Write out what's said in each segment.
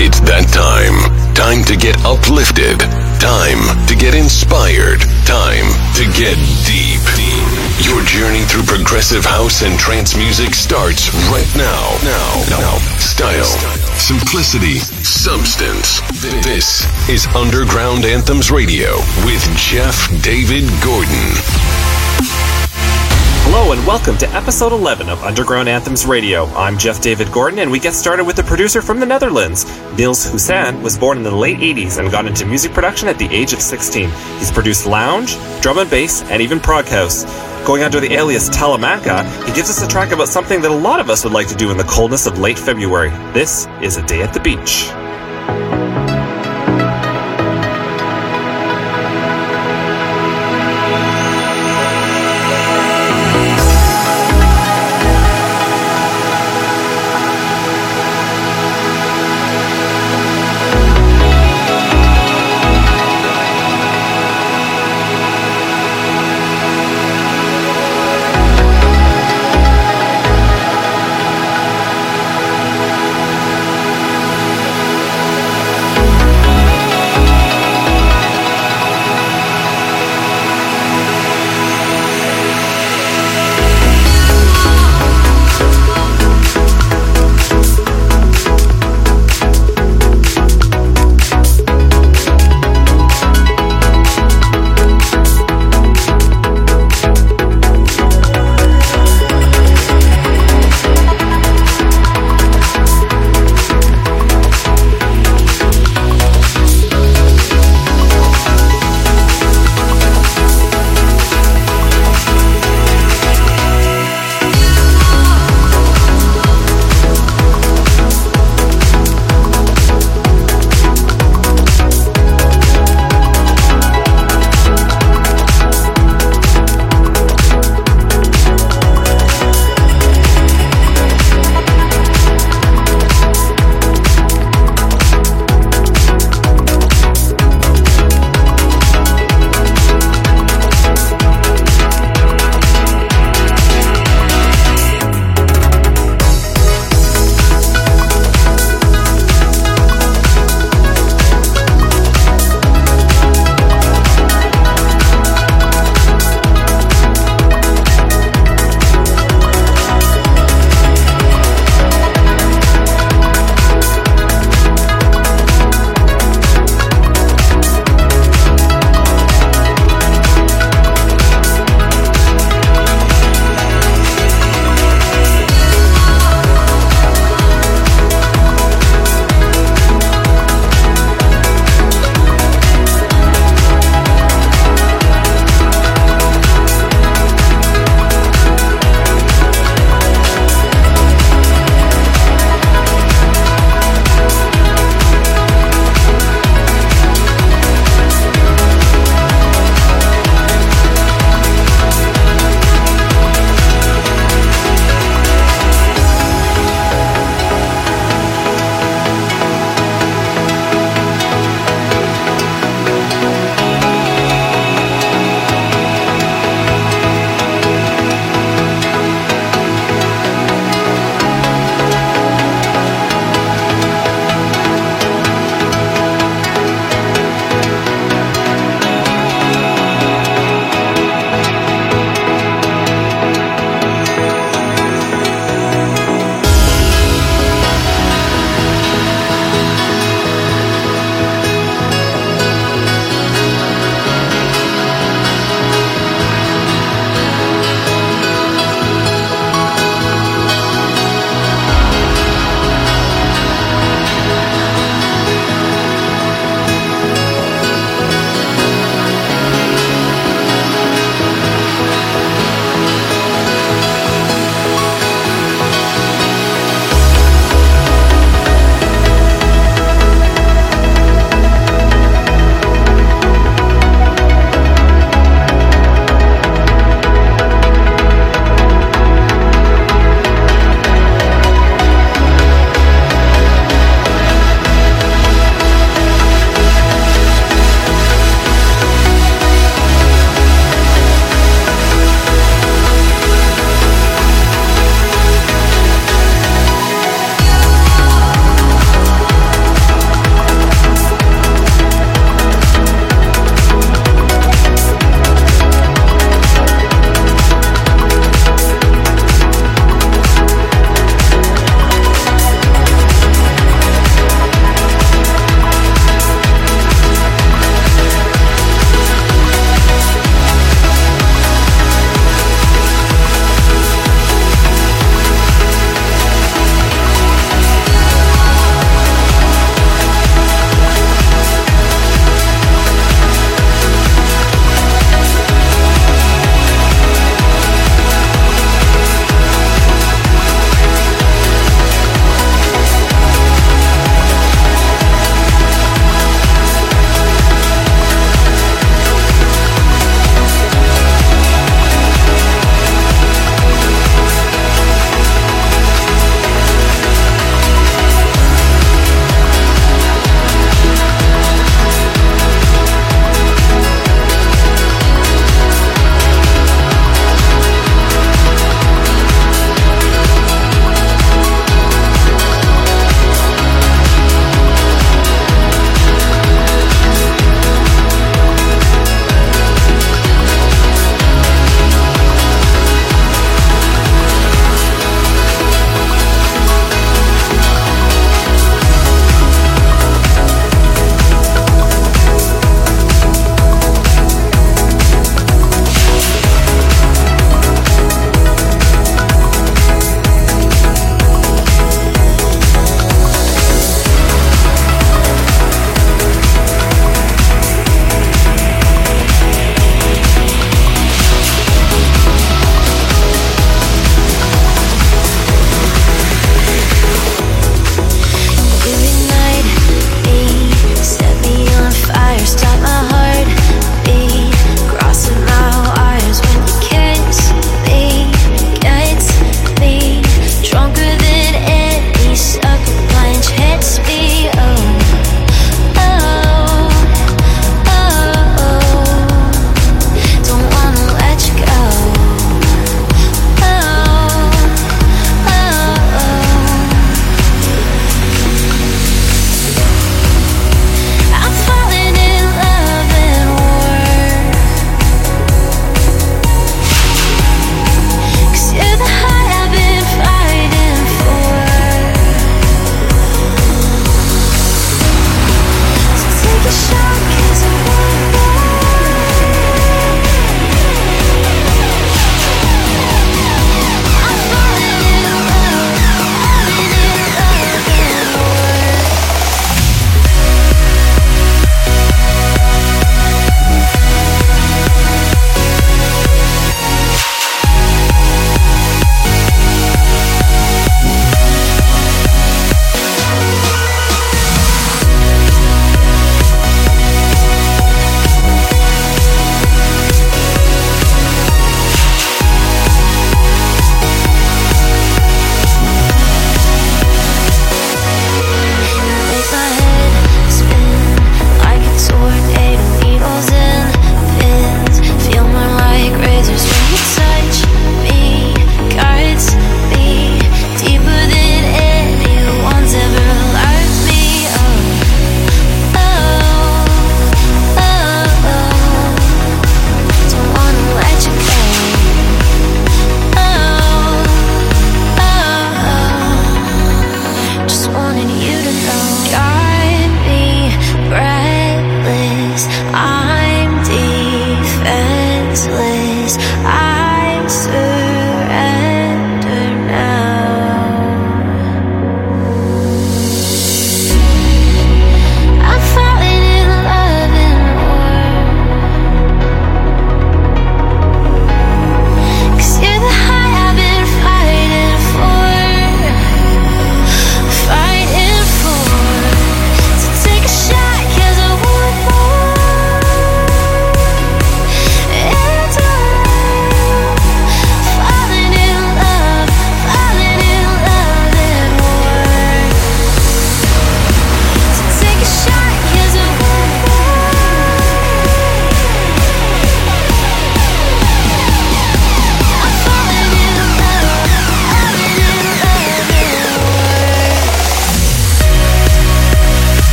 It's that time. Time to get uplifted. Time to get inspired. Time to get deep. Your journey through progressive house and trance music starts right now. Now. Now. Style. Simplicity. Substance. This is Underground Anthems Radio with Jeff David Gordon. Hello and welcome to episode 11 of Underground Anthems Radio. I'm Jeff David Gordon and we get started with a producer from the Netherlands. Niels Hussan was born in the late 80s and got into music production at the age of 16. He's produced lounge, drum and bass, and even prog house. Going under the alias Telemaca, he gives us a track about something that a lot of us would like to do in the coldness of late February. This is A Day at the Beach.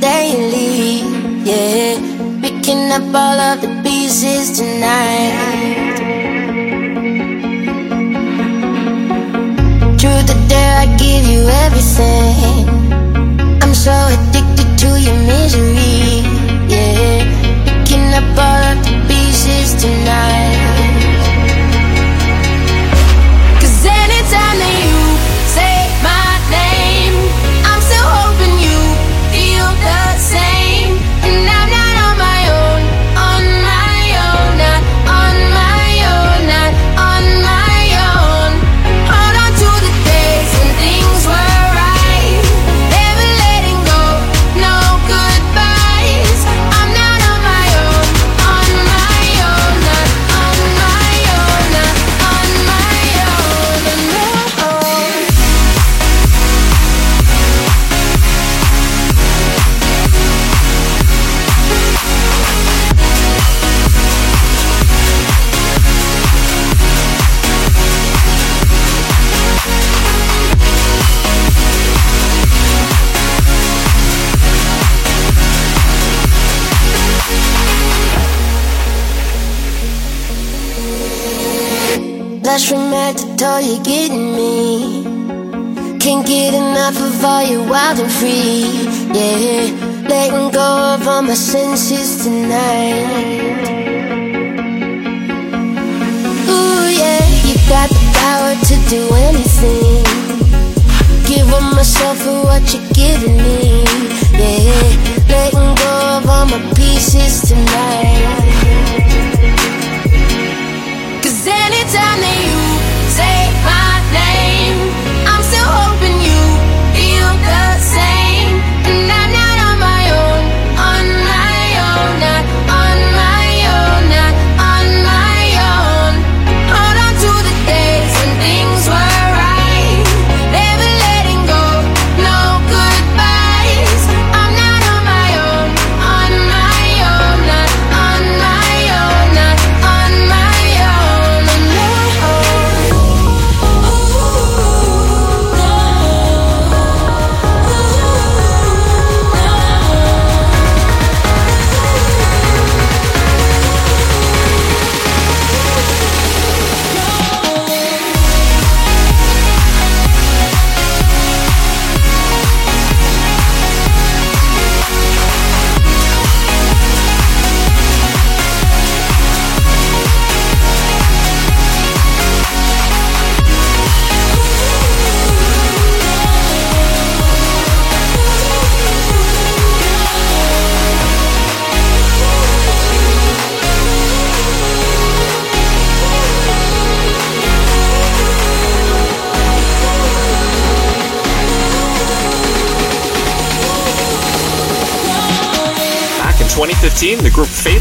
The leave. Yeah, picking up all of the pieces tonight. Truth or dare, I give you everything. I'm so addicted to your misery. Yeah, picking up all of the pieces tonight. All you wild and free. Yeah, letting go of all my senses tonight. Ooh, yeah, you got the power to do anything. Give of myself for what you're giving me. Yeah, letting go of all my pieces tonight. Cause anytime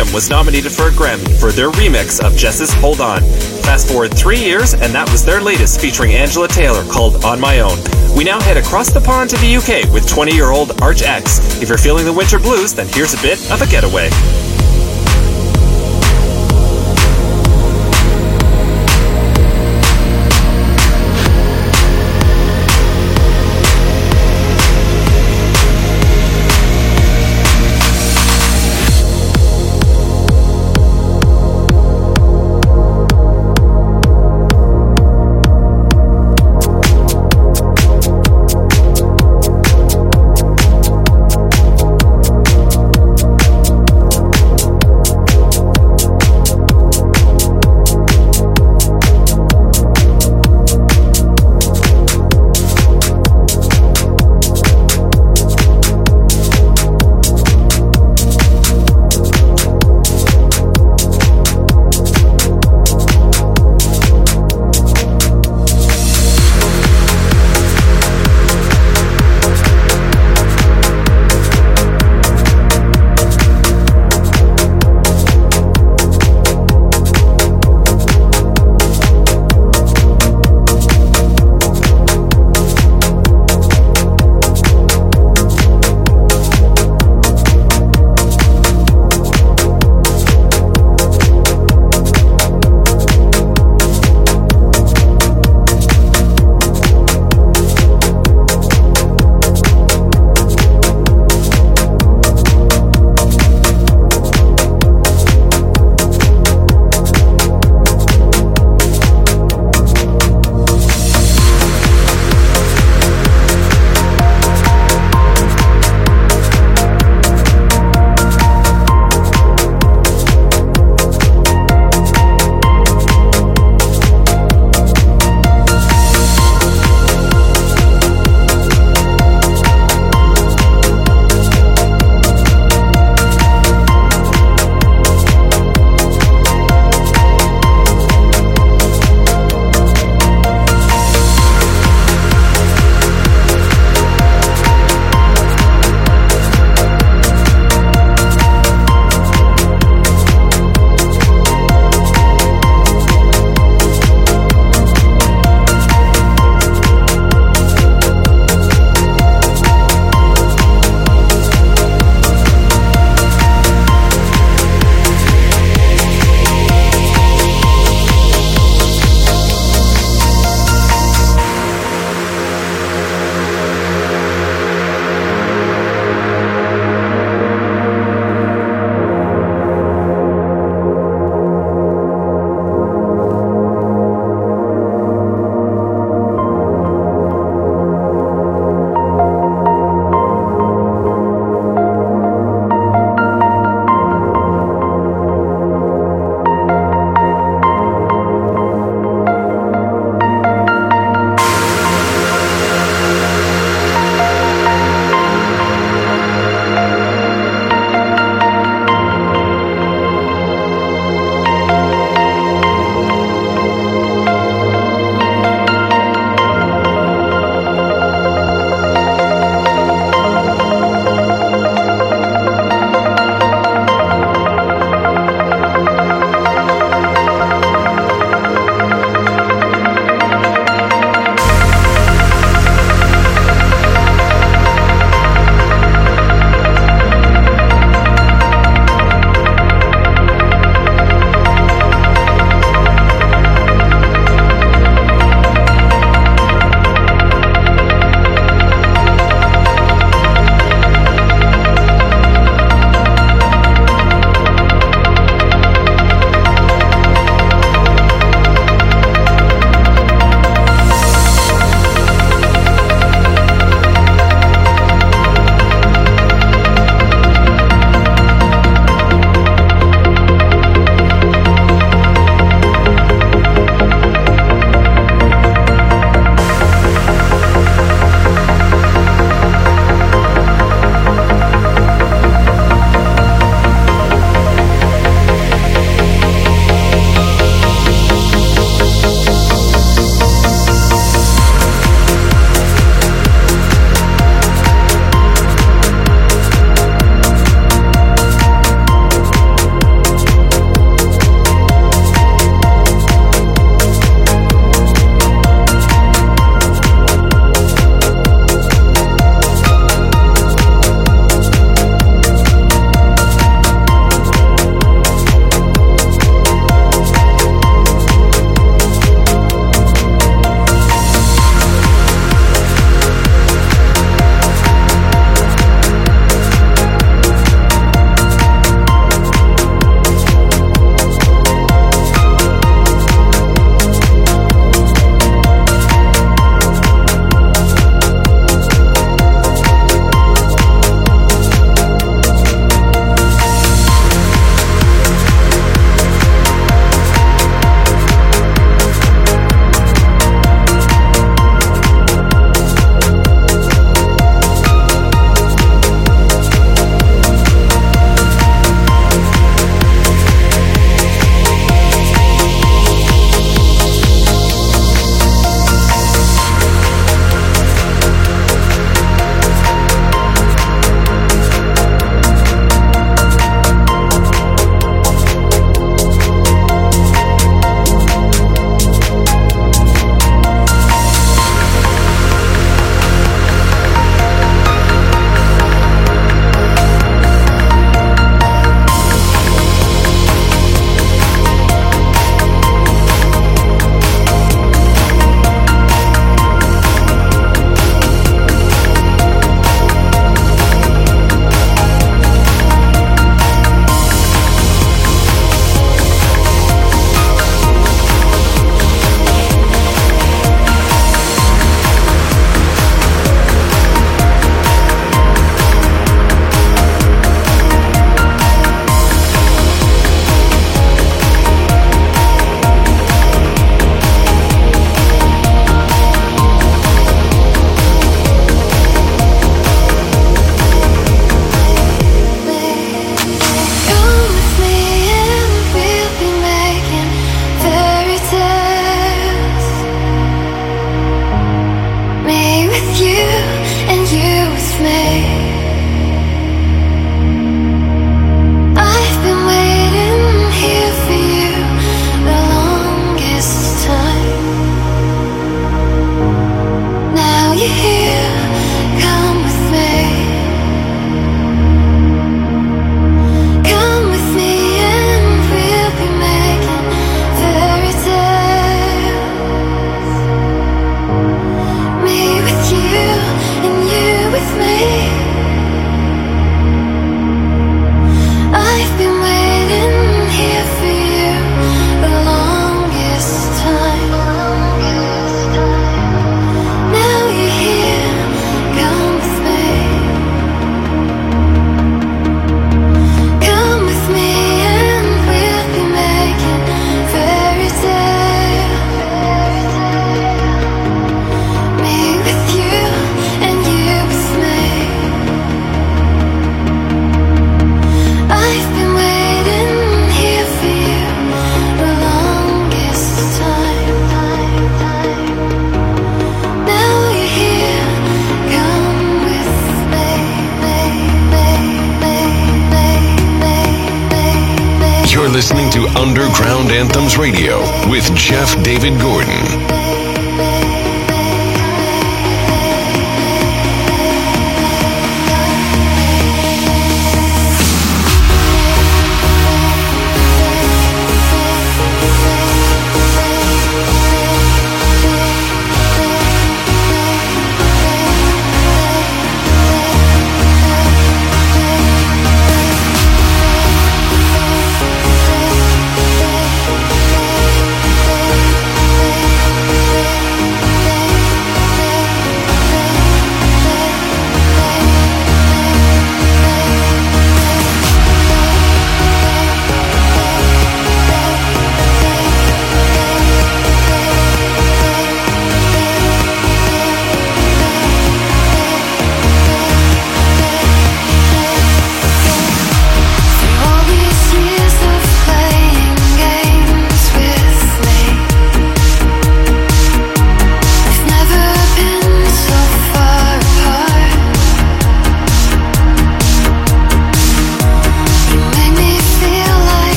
Fatum was nominated for a Grammy for their remix of Jess's Hold On. Fast forward three years, and that was their latest featuring Angela Taylor called On My Own. We now head across the pond to the UK with 20 year old Arch X. If you're feeling the winter blues, then here's a bit of a getaway.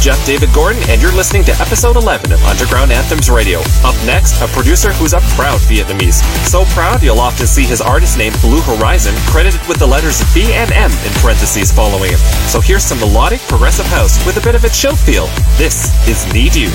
Jeff David Gordon, and you're listening to episode 11 of Underground Anthems Radio. Up next, a producer who's a proud Vietnamese. So proud, you'll often see his artist name Blue Horizon credited with the letters V and M in parentheses following it. So here's some melodic progressive house with a bit of a chill feel. This is Need You.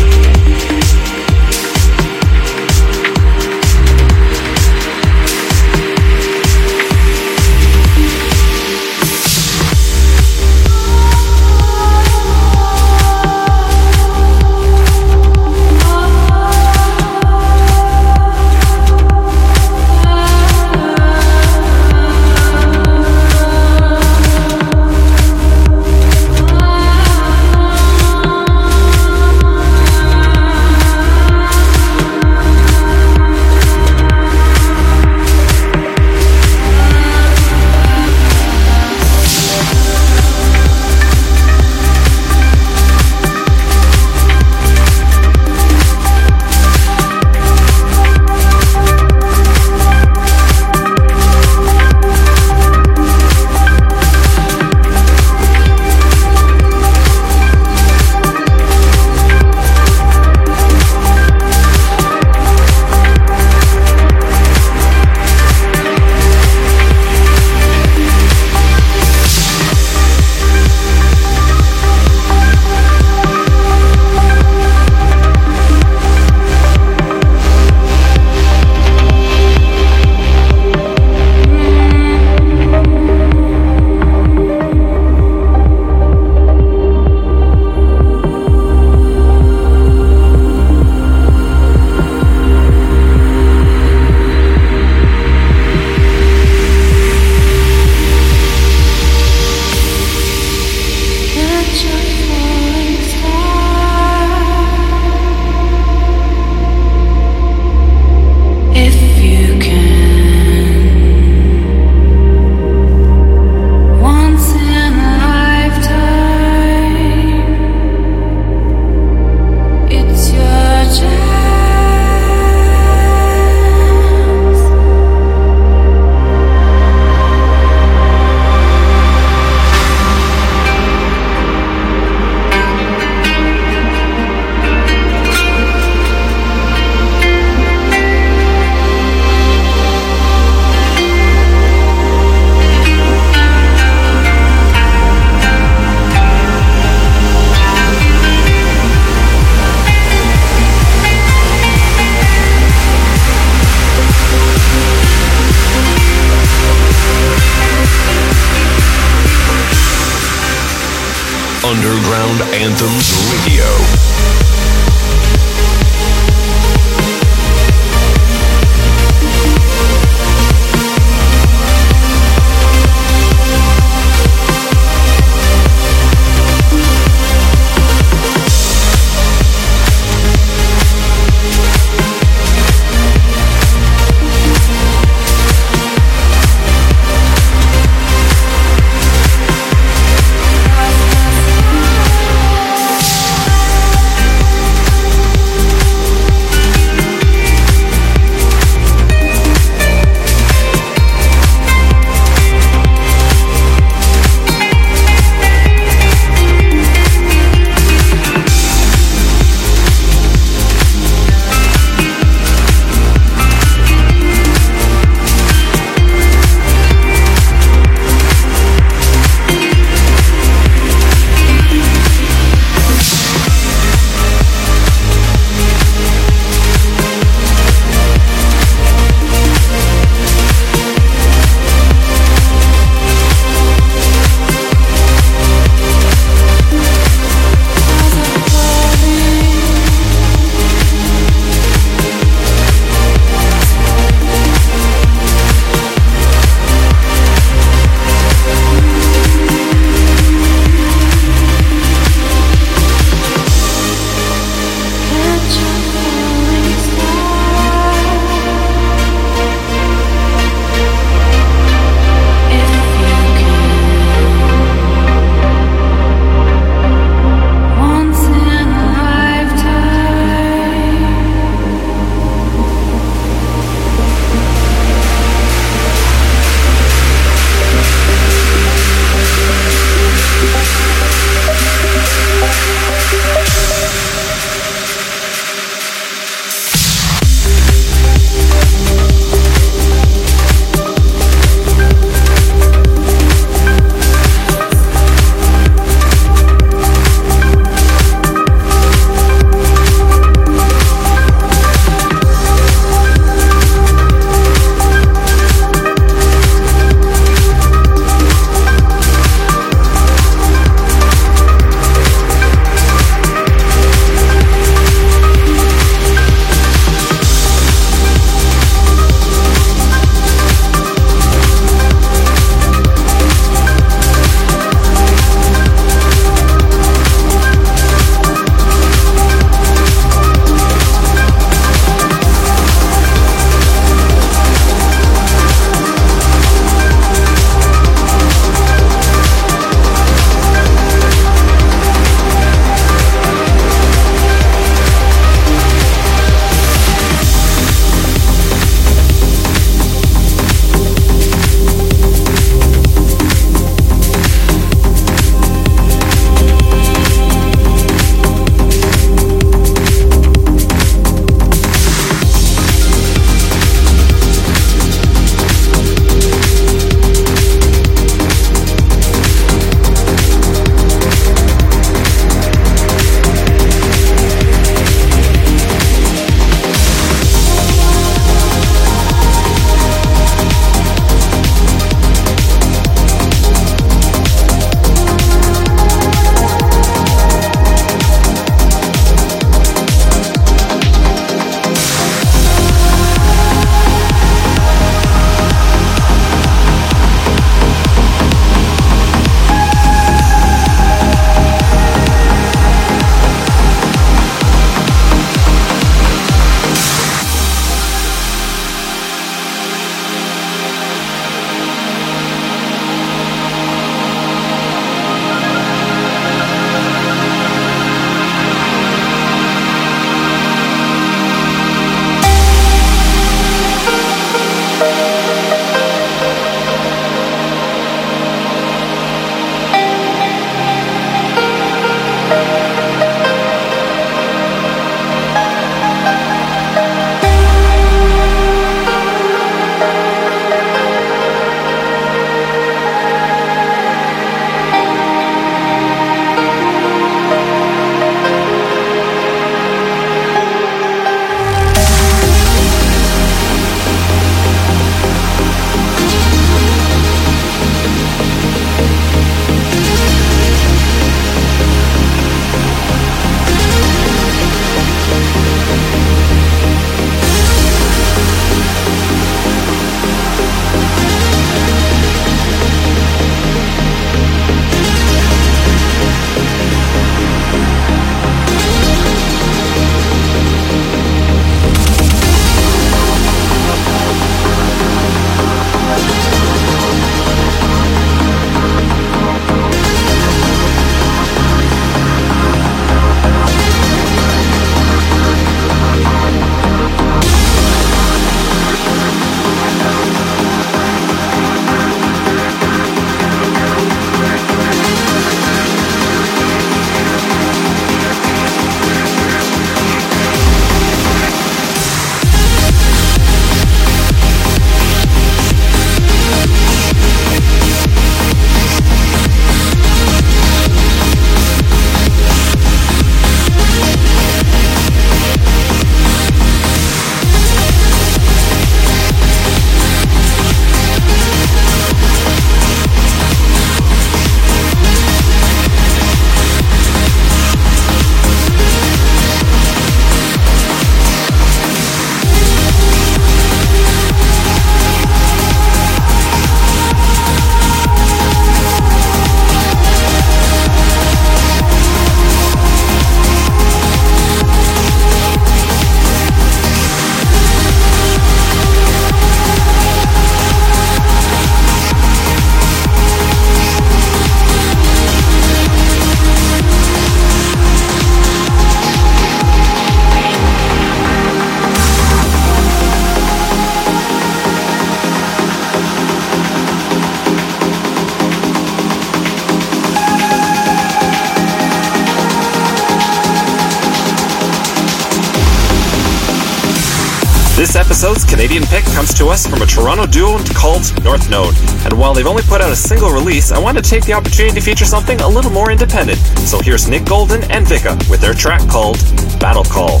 To us from a Toronto duo called North Node. And while they've only put out a single release, I wanted to take the opportunity to feature something a little more independent. So here's Nick Golden and Vika with their track called Battle Call.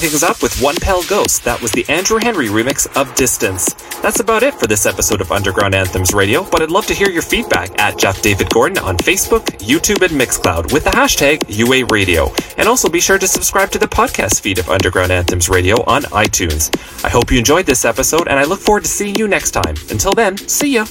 Things up with One Pale Ghost. That was the Andrew Henry remix of Distance. That's about it for this episode of Underground Anthems Radio, but I'd love to hear your feedback at Jeff David Gordon on Facebook, YouTube, and Mixcloud with the hashtag UA Radio. And also be sure to subscribe to the podcast feed of Underground Anthems Radio on iTunes. I hope you enjoyed this episode, and I look forward to seeing you next time. Until then, see ya!